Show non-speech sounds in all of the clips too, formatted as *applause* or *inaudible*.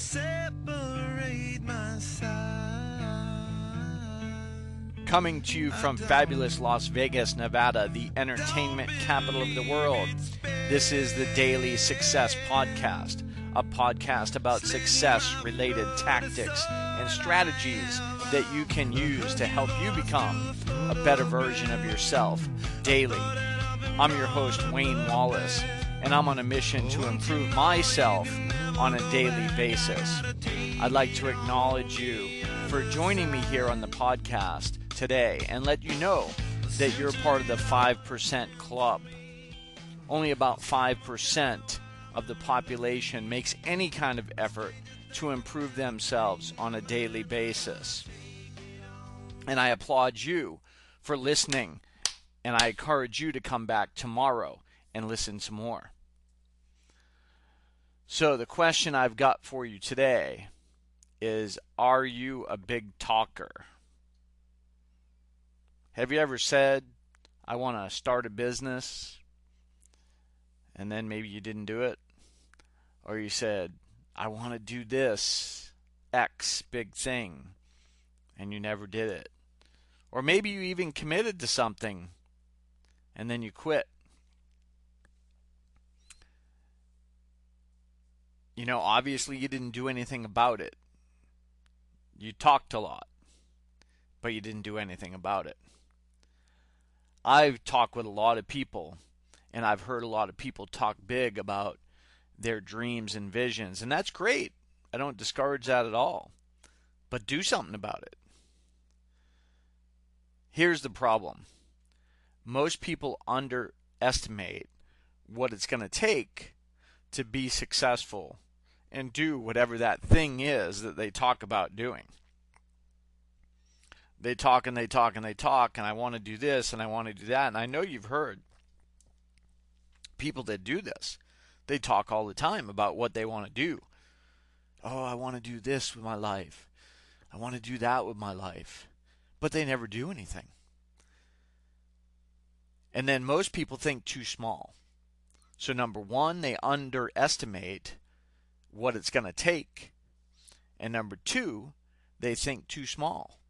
separate my. Coming to you from fabulous Las Vegas, Nevada, the entertainment capital of the world. This is the Daily Success Podcast, a podcast about success related tactics and strategies that you can use to help you become a better version of yourself daily. I'm your host, Wayne Wallace, and I'm on a mission to improve myself on a daily basis. I'd like to acknowledge you for joining me here on the podcast today and let you know that you're part of the 5% club. Only about 5% of the population makes any kind of effort to improve themselves on a daily basis. And I applaud you for listening, and I encourage you to come back tomorrow and listen some more. So, the question I've got for you today is Are you a big talker? Have you ever said, I want to start a business, and then maybe you didn't do it? Or you said, I want to do this X big thing, and you never did it? Or maybe you even committed to something and then you quit. You know, obviously you didn't do anything about it. You talked a lot, but you didn't do anything about it. I've talked with a lot of people, and I've heard a lot of people talk big about their dreams and visions, and that's great. I don't discourage that at all. But do something about it. Here's the problem most people underestimate what it's going to take to be successful and do whatever that thing is that they talk about doing. They talk and they talk and they talk, and I want to do this and I want to do that. And I know you've heard people that do this. They talk all the time about what they want to do. Oh, I want to do this with my life. I want to do that with my life. But they never do anything. And then most people think too small. So, number one, they underestimate what it's going to take. And number two, they think too small.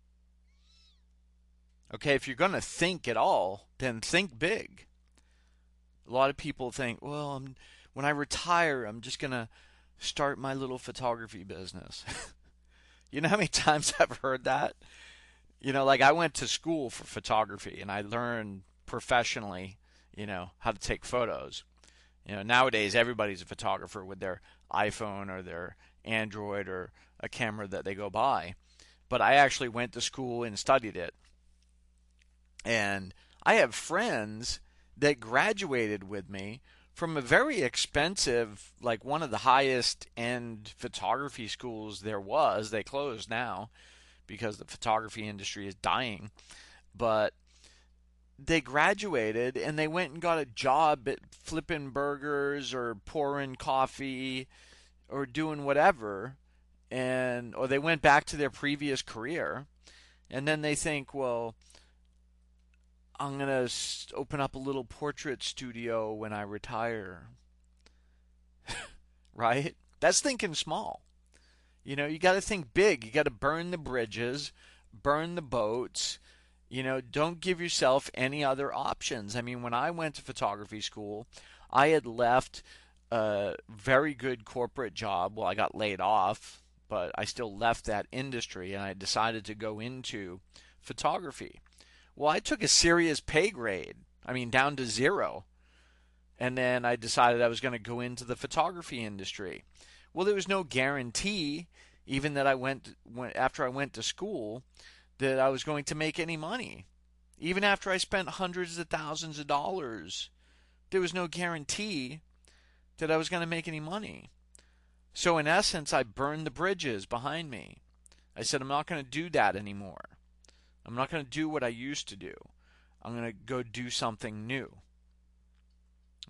Okay, if you're going to think at all, then think big. A lot of people think, well, I'm, when I retire, I'm just going to start my little photography business. *laughs* you know how many times *laughs* I've heard that? You know, like I went to school for photography and I learned professionally, you know, how to take photos. You know, nowadays everybody's a photographer with their iPhone or their Android or a camera that they go by. But I actually went to school and studied it. And I have friends that graduated with me from a very expensive, like one of the highest end photography schools there was. They closed now because the photography industry is dying. But they graduated and they went and got a job at flipping burgers or pouring coffee or doing whatever. And or they went back to their previous career. And then they think well i'm going to open up a little portrait studio when i retire. *laughs* Right? That's thinking small. You know you got to think big. You got to burn the bridges burn the boats you know, don't give yourself any other options. I mean, when I went to photography school, I had left a very good corporate job. Well, I got laid off, but I still left that industry and I decided to go into photography. Well, I took a serious pay grade. I mean, down to zero. And then I decided I was going to go into the photography industry. Well, there was no guarantee, even that I went, went after I went to school, that I was going to make any money. Even after I spent hundreds of thousands of dollars, there was no guarantee that I was going to make any money. So, in essence, I burned the bridges behind me. I said, I'm not going to do that anymore. I'm not going to do what I used to do. I'm going to go do something new.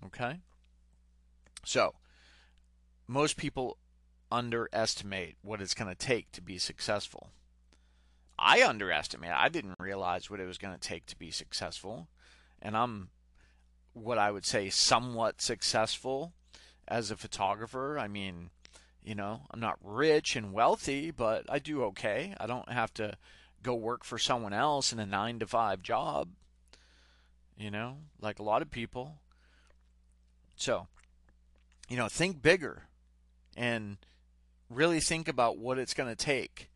Okay? So, most people underestimate what it's going to take to be successful. I underestimated. I didn't realize what it was going to take to be successful, and I'm what I would say somewhat successful as a photographer. I mean, You know, I'm not rich and wealthy, but I do okay. I don't have to go work for someone else in a 9 to 5 job. You know, like a lot of people. So, you know, think bigger and really think about what it's going to take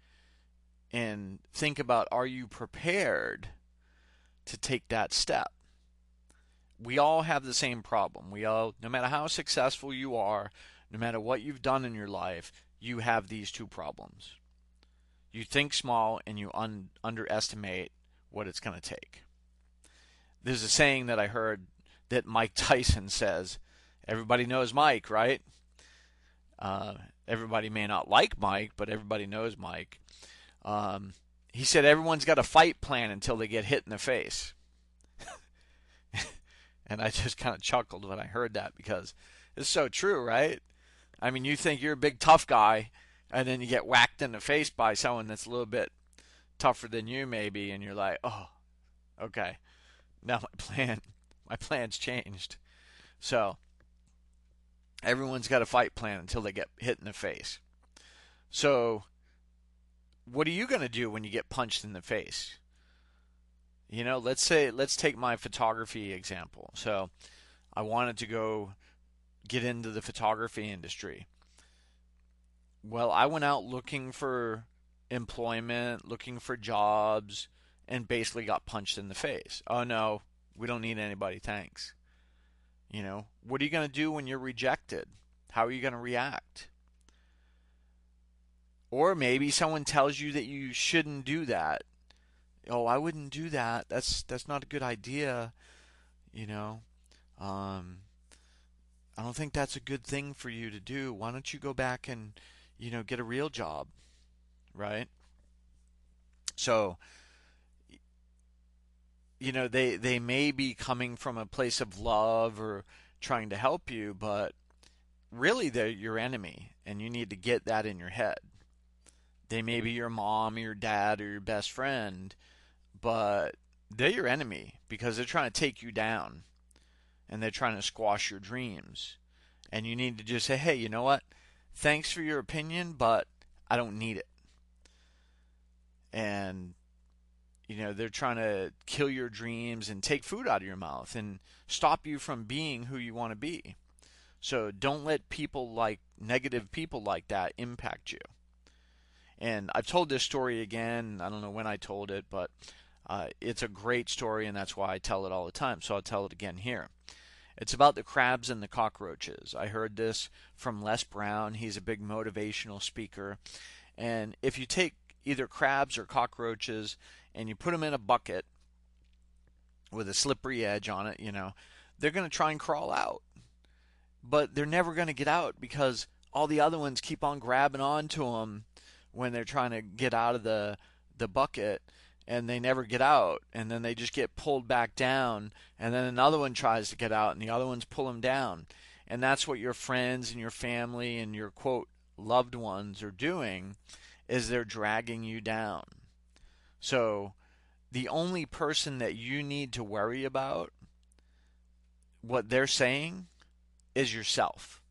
and think about are you prepared to take that step? We all have the same problem. We all, no matter how successful you are, no matter what you've done in your life, you have these two problems. You think small and you un- underestimate what it's going to take. There's a saying that I heard that Mike *laughs* Tyson says. Everybody knows Mike, right? Uh, everybody may not like Mike, but everybody knows Mike. Um, he said everyone's got a fight plan until they get hit in the face. *laughs* and I just kind of chuckled when I heard that because it's so true, right? I mean, you think you're a big tough guy, and then you get whacked in the face by someone that's a little bit tougher than you, maybe, and you're like, oh, okay, now my *laughs* plan, my plan's changed. So everyone's got a fight plan until they get hit in the face. So, what are you going to do when you get punched in the face? You know, let's say let's take my photography example. So, I wanted to go get into the photography industry. Well, I went out looking for employment, looking for jobs, and basically got punched in the face. Oh no, we don't need anybody, thanks. You know, what are you going to do when you're rejected? How are you going to react? Or maybe someone tells you that you shouldn't do that. Oh, I wouldn't do that. That's that's not a good idea. You know, um, I don't think that's a good thing for you to do. Why don't you go back and, you know, get a real job, right? So, you know, they they may be coming from a place of love or trying to help you, but really they're your enemy, and you need to get that in your head. They may be your mom or your dad or your best friend, but they're your enemy because they're trying to take you down and they're trying to squash your dreams. And you need to just say, hey, you know what? Thanks for your opinion, but I don't need it. And, you know, they're trying to kill your dreams and take food out of your mouth and stop you from being who you want to be. So don't let people like negative people like that impact you. And I've told this story again. I don't know when I told it, but uh, it's a great story, and that's why I tell it all the time. So I'll tell it again here. It's about the crabs and the cockroaches. I heard this from Les Brown. He's a big motivational speaker. And if you take either crabs or cockroaches and you put them in a bucket with a slippery edge on it, you know, they're going to try and crawl out. But they're never going to get out because all the other ones keep on grabbing onto them when they're trying to get out of the the bucket and they never get out and then they just get pulled back down and then another one tries to get out and the other ones pull them down. And that's what your friends and your family and your quote loved ones are doing is they're dragging you down. So the only person that you need to worry about what they're saying is yourself.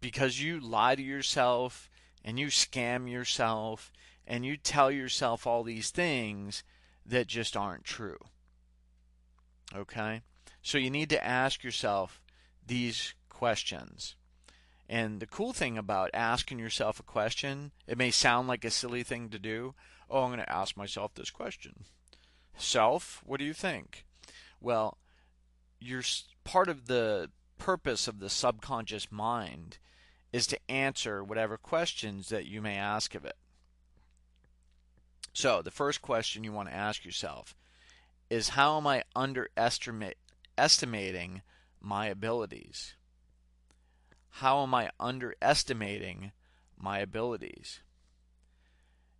Because you lie to yourself and you scam yourself and you tell yourself all these things that just aren't true. Okay? So you need to ask yourself these questions. And the cool thing about asking yourself a question, it may sound like a silly thing to do. Oh, I'm going to ask myself this question. Self, what do you think? Well, you're part of the purpose of the subconscious mind is to answer whatever questions that you may ask of it. So, the first question you want to ask yourself is how am I underestimating my abilities? How am I underestimating my abilities?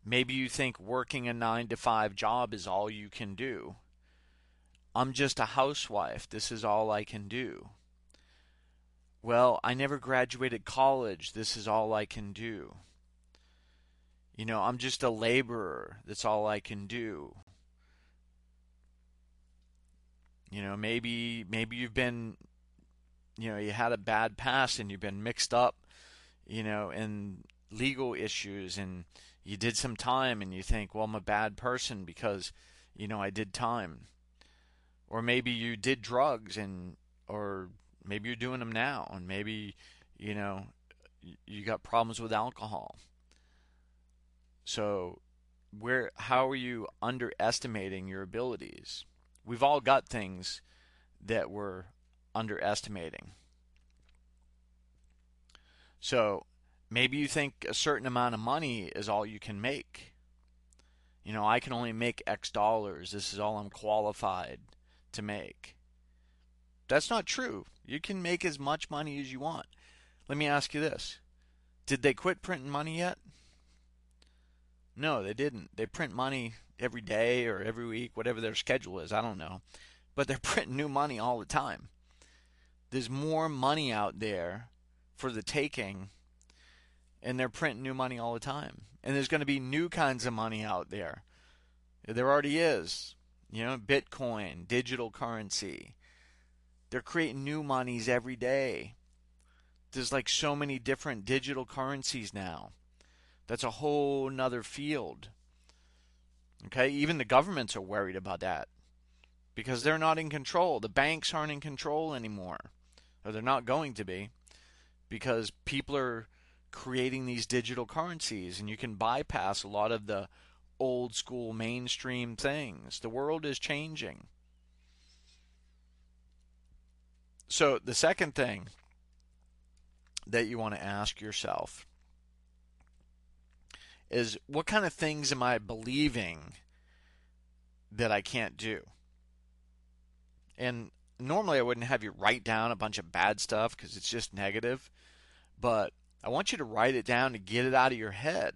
Maybe you think working a 9 to 5 job is all you can do. I'm just a housewife. This is all I can do. Well, I never graduated college. This is all I can do. You know, I'm just a laborer. That's all I can do. You know, maybe maybe you've been you know, you had a bad past and you've been mixed up you know, in legal issues and you did some time and you think, well, I'm a bad person because, you know, I did time. Or maybe you did drugs and, or maybe you're doing them now and maybe, you know, you got problems with alcohol. So, where, how are you underestimating your abilities? We've all got things that we're underestimating. So, Maybe you think a certain amount of money is all you can make. You know, I can only make X dollars. This is all I'm qualified to make. That's not true. You can make as much money as you want. Let me ask you this Did they quit printing money yet? No, they didn't. They print money every day or every week, whatever their schedule is. I don't know. But they're *laughs* printing new money all the time. There's more money out there for the taking and they're printing new money all the time. And there's going to be new kinds of money out there. There already is. You know, Bitcoin, digital currency. They're creating new monies every day. There's like so many different digital currencies now. That's a whole nother field. Okay, even the governments are worried about that because they're not in control. The banks aren't in control anymore, or they're not going to be because people are creating these digital currencies and you can bypass a lot of the old school mainstream things. The world is changing. So, the second thing that you want to ask yourself is what kind of things am I believing that I can't do? And normally I wouldn't have you write down a bunch of bad stuff because it's just negative. But I want you to write it down to get it out of your head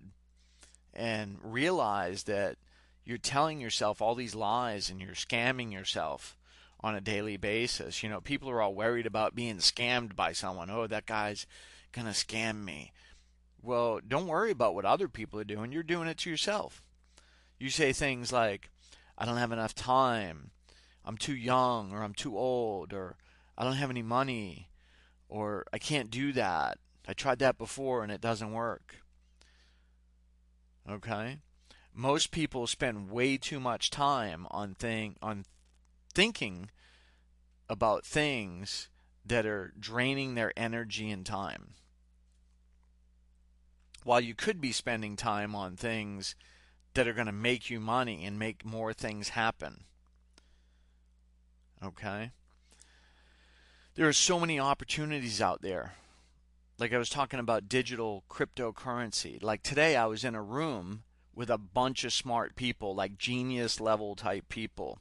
and realize that you're telling yourself all these lies and you're scamming yourself on a daily basis. You know, people are all worried about being scammed by someone. Oh, that guy's going to scam me. Well, don't worry about what other people are doing. You're doing it to yourself. You say things like, I don't have enough time, I'm too young, or I'm too old, or I don't have any money, or I can't do that, I tried that before and it doesn't work. Okay? Most people spend way too much time on thing on thinking about things that are draining their energy and time. While you could be spending time on things that are going to make you money and make more things happen. Okay? There are so many opportunities out there like I was talking about digital cryptocurrency. Like today, I was in a room with a bunch of smart people, like genius level type people.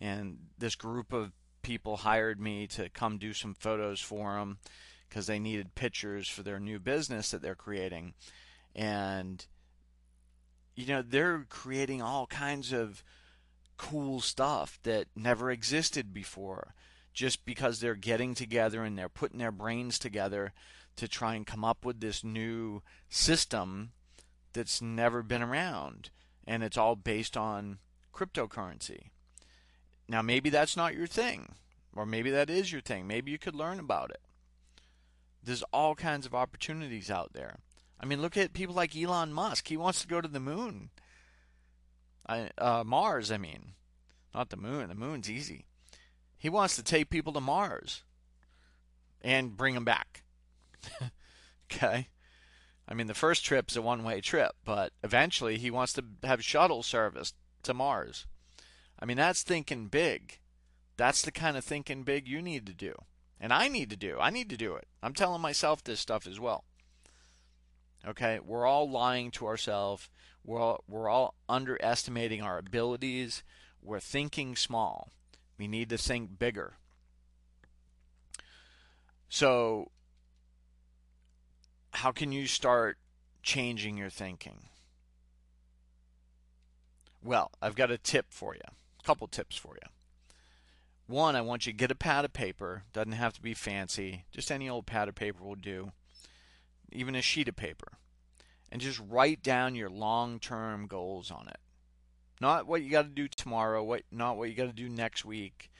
And this group of people hired me to come do some photos for them because they needed pictures for their new business that they're creating. And, you know, they're creating all kinds of cool stuff that never existed before just because they're getting together and they're putting their brains together to try and come up with this new system that's never been around. And it's all based on cryptocurrency. Now, maybe that's not your thing, or maybe that is your thing. Maybe you could learn about it. There's all kinds of opportunities out there. I mean, look at people like Elon Musk. He wants to go to the moon. I, uh, Mars, I mean. Not the moon. The moon's easy. He wants to take people to Mars and bring them back. *laughs* okay. I mean, the first trip's a one way trip, but eventually he wants to have shuttle service to Mars. I mean, that's thinking big. That's the kind of thinking big you need to do. And I need to do. I need to do it. I'm telling myself this stuff as well. Okay? We're all lying to ourselves. We're all, we're all underestimating our abilities. We're thinking small. We need to think bigger. So, how can you start changing your thinking? Well, I've got a tip for you. Couple tips for you. One, I want you to get a pad of paper. Doesn't have to be fancy. Just any old pad of paper will do. Even a sheet of paper. And just write down your long-term goals on it. Not what you got to do tomorrow, what not what you got to do next week,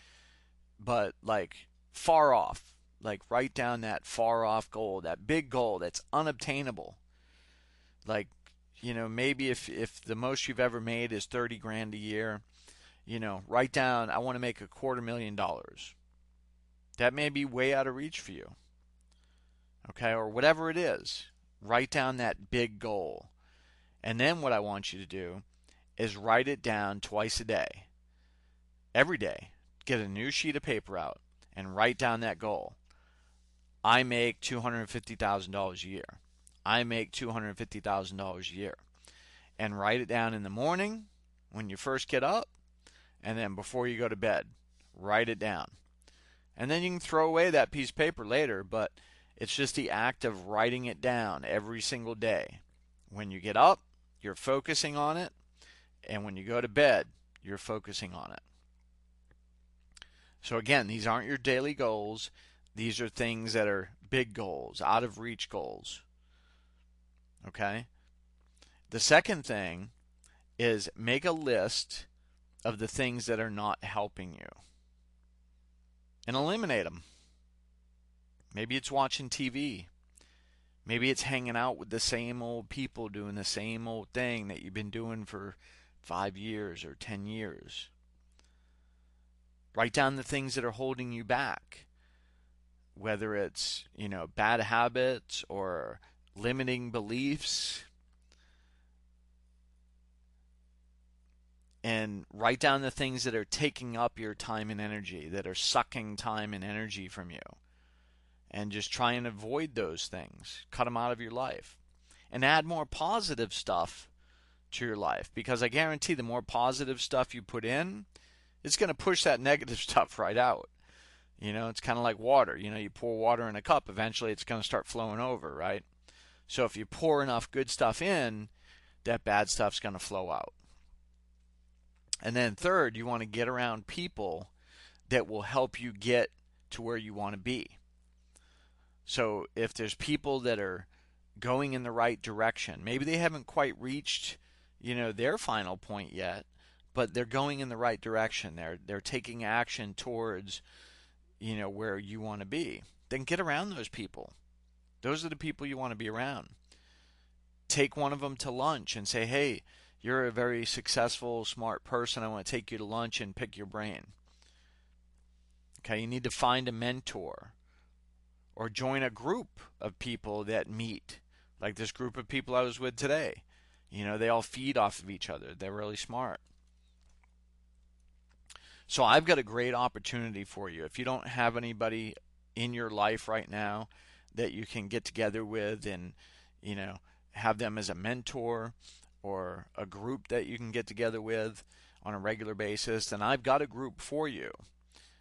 but like far off. Like write down that far off goal, that big goal that's unobtainable. Like, you know, maybe if if the most you've ever made is 30 grand a year, you know, write down I want to make a quarter million dollars. That may be way out of reach for you. Okay, or whatever it is. Write down that big goal. And then what I want you to do is write it down twice a day. Every day. Get a new sheet of paper out and write down that goal. I make $250,000 a year. I make $250,000 a year. And write it down in the morning when you first get up and then before you go to bed. Write it down. And then you can throw away that piece of paper later, but it's just the act of writing it down every single day. When you get up, you're focusing on it, and when you go to bed, you're focusing on it. So, again, these aren't your daily goals. These are things that are big goals, out of reach goals. Okay? The second thing is make a list of the things that are not helping you and eliminate them. Maybe it's watching TV. Maybe it's hanging out with the same old people doing the same old thing that you've been doing for five years or ten years. Write down the things that are holding you back, whether it's, you know, bad habits or limiting beliefs. And write down the things that are taking up your time and energy, that are sucking time and energy from you. And just try and avoid those things, cut them out of your life. And add more positive stuff to your life because I guarantee the more positive stuff you put in, it's going to push that negative *laughs* stuff right out. You know, it's kind of like water. You know, you pour water in a cup, eventually it's going to start flowing over, right? So if you pour enough good stuff in, that bad stuff's going to flow out. And then third, you want to get around people that will help you get to where you want to be. So if there's people that are going in the right direction, maybe they haven't quite reached, you know, their final point yet, but they're going in the right direction. They're they're taking action towards you know where you want to be. Then get around those people. Those are the people you want to be around. Take one of them to lunch and say, "Hey, you're a very successful, smart person. I want to take you to lunch and pick your brain." Okay, you need to find a mentor or join a group of people that meet, like this group of people I was with today. You know, they all feed off of each other. They're really smart. So I've got a great opportunity for you. If you don't have anybody in your life right now that you can get together with and, you know, have them as a mentor or a group that you can get together with on a regular basis, then I've got a group for you.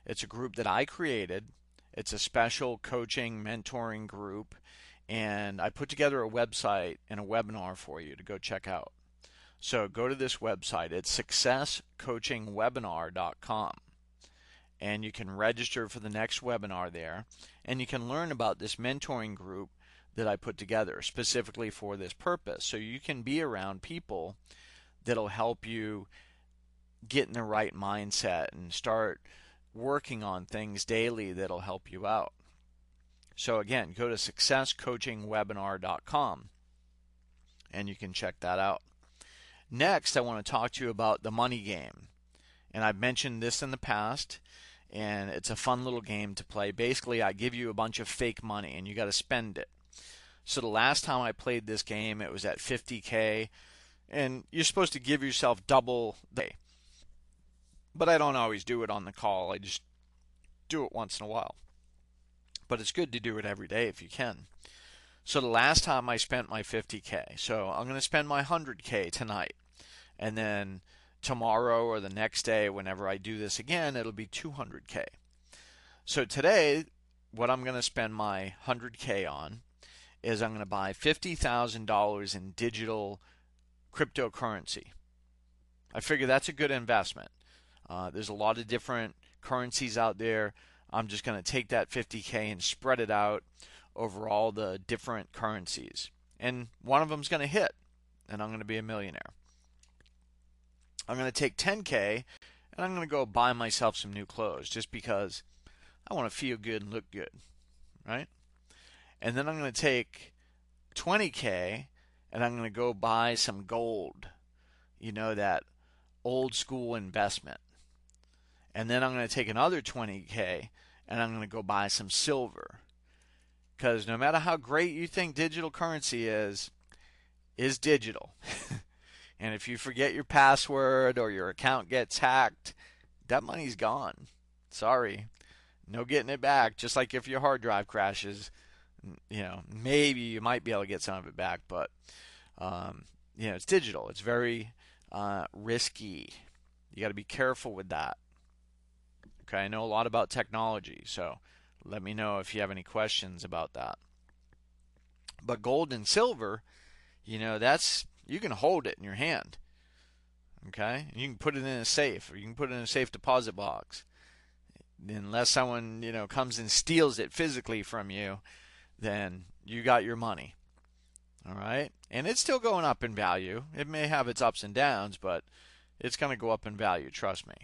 It's a group that I created. It's a special coaching, mentoring group, and I put together a website and a webinar for you to go check out. So go to this website. It's successcoachingwebinar.com. And you can register for the next webinar there. And you can learn about this mentoring group that I put together specifically for this purpose. So you can be around people that'll help you get in the right mindset and start working on things daily that'll help you out. So again, go to successcoachingwebinar.com and you can check that out. Next, I want to talk to you about the money game. And I've mentioned this in the past, and it's a fun little game to play. Basically, I give you a bunch of fake money, and you got to spend it. So the last time I played this game, it was at 50k, and you're supposed to give yourself double the. But I don't always do it on the call. I just do it once in a while. But it's good to do it every day if you can. So the last time I spent my 50k, so I'm going to spend my 100k tonight. And then tomorrow or the next day, whenever I do this again, it'll be 200k. So today, what I'm going to spend my 100k on is I'm going to buy $50,000 in digital cryptocurrency. I figure that's a good investment. Uh, there's a lot of different currencies out there. I'm just going to take that 50k and spread it out over all the different currencies. And one of them's going to hit, and I'm going to be a millionaire. I'm going to take 10K and I'm going to go buy myself some new clothes just because I want to feel good and look good. right? And then I'm going to take 20K and I'm going to go buy some gold. You know, that old school investment. And then I'm going to take another 20K and I'm going to go buy some silver. Because no matter how great you think digital currency is, is digital. *laughs* and if you forget your password or your account gets hacked, that money's gone. Sorry. No getting it back. Just like if your hard drive crashes, you know, maybe you might be able to get some of it back, but um, you know, it's digital. It's very uh, risky. You got to be careful with that. Okay, I know a lot about technology, so let me know if you have any questions about that. But gold and silver, you know, that's you can hold it in your hand. Okay, you can put it in a safe, or you can put it in a safe deposit box. Unless someone you know comes and steals it physically from you, then you got your money. All right, and it's still going up in value. It may have its ups and downs, but it's going to go up in value. Trust me.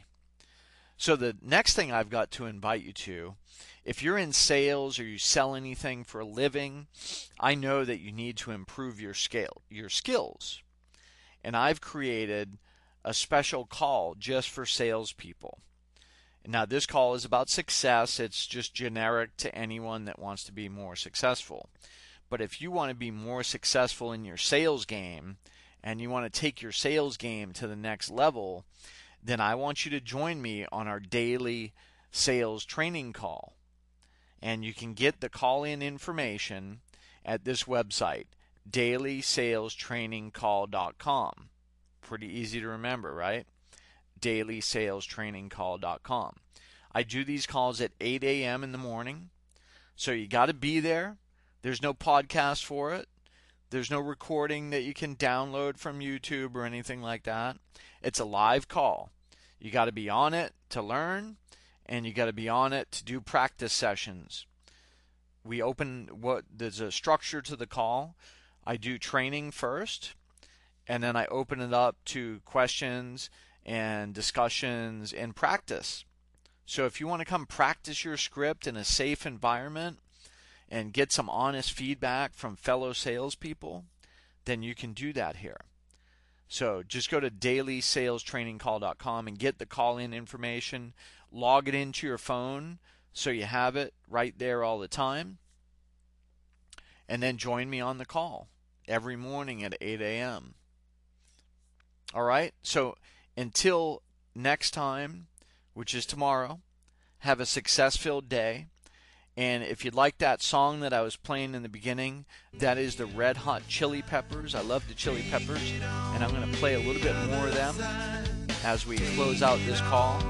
So the next thing I've got to invite you to, if you're in sales or you sell anything for a living, I know that you need to improve your scale, your skills. And I've created a special call just for salespeople. Now, this call is about success. It's just generic to anyone that wants to be more successful. But if you want to be more successful in your sales game and you want to take your sales game to the next level, then I want you to join me on our daily sales training call. And you can get the call in information at this website, dailysalestrainingcall.com. Pretty easy to remember, right? dailysalestrainingcall.com. I do these calls at 8 a.m. in the morning. So you got to be there. There's no podcast for it. There's no recording that you can download from YouTube or anything like that. It's a live call. You got to be on it to learn, and you got to be on it to do practice sessions. We open what there's a structure to the call. I do training first, and then I open it up to questions and discussions and practice. So if you want to come practice your script in a safe environment and get some honest feedback from fellow salespeople, then you can do that here. So just go to dailysalestrainingcall.com and get the call in information, log it into your phone so you have it right there all the time, and then join me on the call every morning at 8 a.m. All right? So until next time, which is tomorrow, have a success filled day. And if you'd like that song that I was playing in the beginning, that is the Red Hot Chili Peppers. I love the Chili Peppers, and I'm going to play a little bit more of them as we close out this call.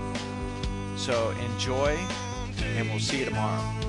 So enjoy, and we'll see you tomorrow.